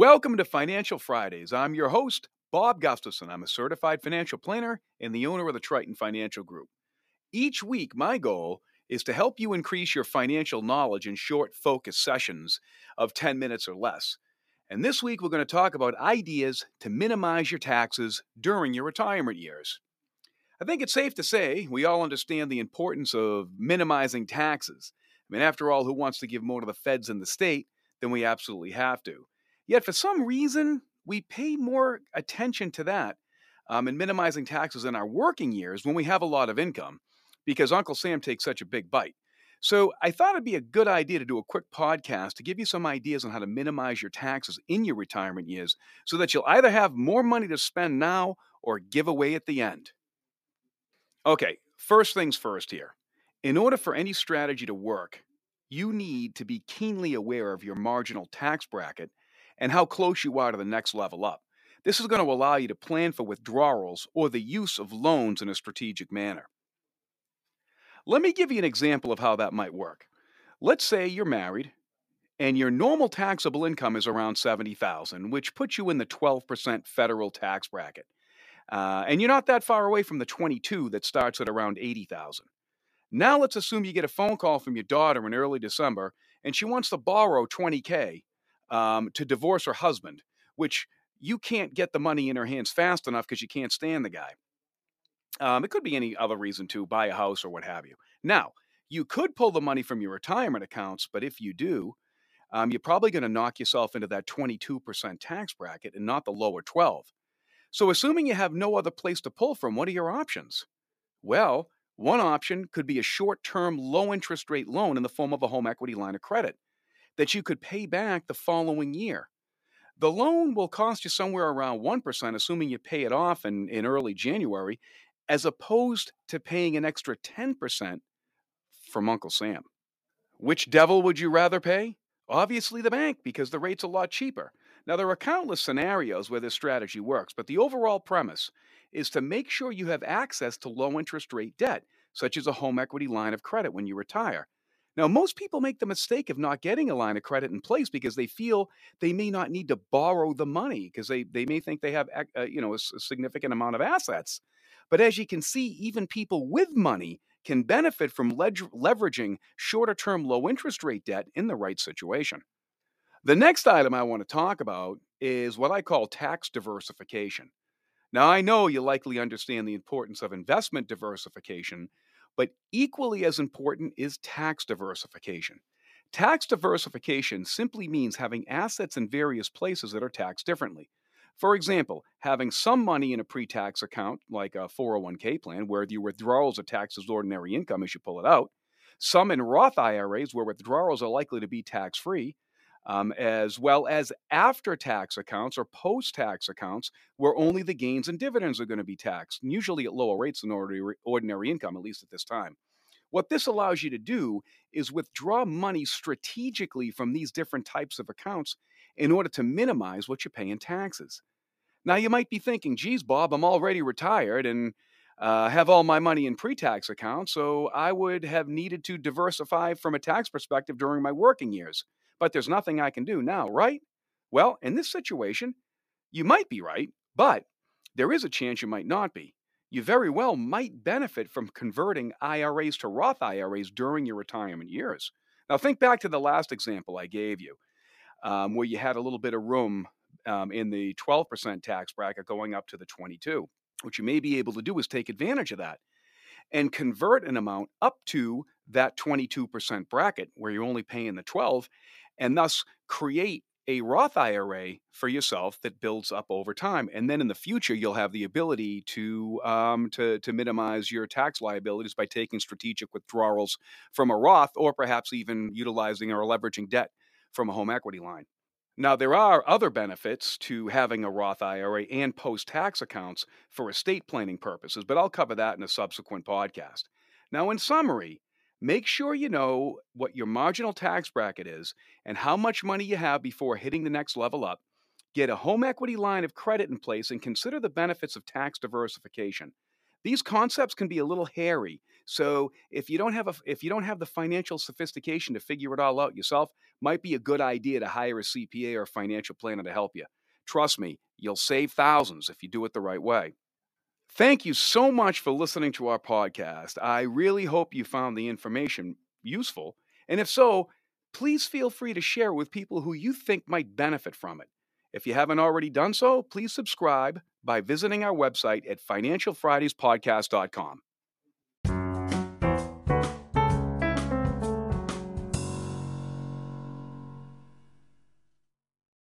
Welcome to Financial Fridays. I'm your host, Bob Gustafson. I'm a certified financial planner and the owner of the Triton Financial Group. Each week, my goal is to help you increase your financial knowledge in short, focused sessions of 10 minutes or less. And this week, we're going to talk about ideas to minimize your taxes during your retirement years. I think it's safe to say we all understand the importance of minimizing taxes. I mean, after all, who wants to give more to the feds and the state than we absolutely have to? Yet, for some reason, we pay more attention to that um, and minimizing taxes in our working years when we have a lot of income because Uncle Sam takes such a big bite. So, I thought it'd be a good idea to do a quick podcast to give you some ideas on how to minimize your taxes in your retirement years so that you'll either have more money to spend now or give away at the end. Okay, first things first here. In order for any strategy to work, you need to be keenly aware of your marginal tax bracket and how close you are to the next level up. This is going to allow you to plan for withdrawals or the use of loans in a strategic manner. Let me give you an example of how that might work. Let's say you're married and your normal taxable income is around 70,000, which puts you in the 12% federal tax bracket. Uh, and you're not that far away from the 22 that starts at around 80,000. Now let's assume you get a phone call from your daughter in early December and she wants to borrow 20K um, to divorce her husband, which you can't get the money in her hands fast enough because you can't stand the guy. Um, it could be any other reason to buy a house or what have you. Now, you could pull the money from your retirement accounts, but if you do, um, you're probably going to knock yourself into that 22% tax bracket and not the lower 12. So, assuming you have no other place to pull from, what are your options? Well, one option could be a short term, low interest rate loan in the form of a home equity line of credit that you could pay back the following year. The loan will cost you somewhere around 1%, assuming you pay it off in, in early January, as opposed to paying an extra 10% from Uncle Sam. Which devil would you rather pay? Obviously, the bank, because the rate's a lot cheaper. Now, there are countless scenarios where this strategy works, but the overall premise is to make sure you have access to low interest rate debt, such as a home equity line of credit when you retire. Now, most people make the mistake of not getting a line of credit in place because they feel they may not need to borrow the money because they, they may think they have uh, you know a, a significant amount of assets. But as you can see, even people with money can benefit from leveraging shorter term low interest rate debt in the right situation. The next item I want to talk about is what I call tax diversification. Now, I know you likely understand the importance of investment diversification, but equally as important is tax diversification. Tax diversification simply means having assets in various places that are taxed differently. For example, having some money in a pre tax account, like a 401k plan, where your withdrawals are taxed as ordinary income as you pull it out, some in Roth IRAs, where withdrawals are likely to be tax free, um, as well as after tax accounts or post tax accounts where only the gains and dividends are going to be taxed, usually at lower rates than ordinary, ordinary income, at least at this time. What this allows you to do is withdraw money strategically from these different types of accounts in order to minimize what you pay in taxes. Now, you might be thinking, geez, Bob, I'm already retired and uh, have all my money in pre tax accounts, so I would have needed to diversify from a tax perspective during my working years but there's nothing I can do now, right? Well, in this situation, you might be right, but there is a chance you might not be. You very well might benefit from converting IRAs to Roth IRAs during your retirement years. Now, think back to the last example I gave you, um, where you had a little bit of room um, in the 12% tax bracket going up to the 22. What you may be able to do is take advantage of that and convert an amount up to that 22% bracket where you're only paying the 12 and thus create a Roth IRA for yourself that builds up over time. And then in the future, you'll have the ability to um, to, to minimize your tax liabilities by taking strategic withdrawals from a Roth, or perhaps even utilizing or leveraging debt from a home equity line. Now, there are other benefits to having a Roth IRA and post tax accounts for estate planning purposes, but I'll cover that in a subsequent podcast. Now, in summary, Make sure you know what your marginal tax bracket is and how much money you have before hitting the next level up. Get a home equity line of credit in place and consider the benefits of tax diversification. These concepts can be a little hairy, so if you don't have a if you don't have the financial sophistication to figure it all out yourself, might be a good idea to hire a CPA or a financial planner to help you. Trust me, you'll save thousands if you do it the right way. Thank you so much for listening to our podcast. I really hope you found the information useful, and if so, please feel free to share with people who you think might benefit from it. If you haven't already done so, please subscribe by visiting our website at financialfridayspodcast.com.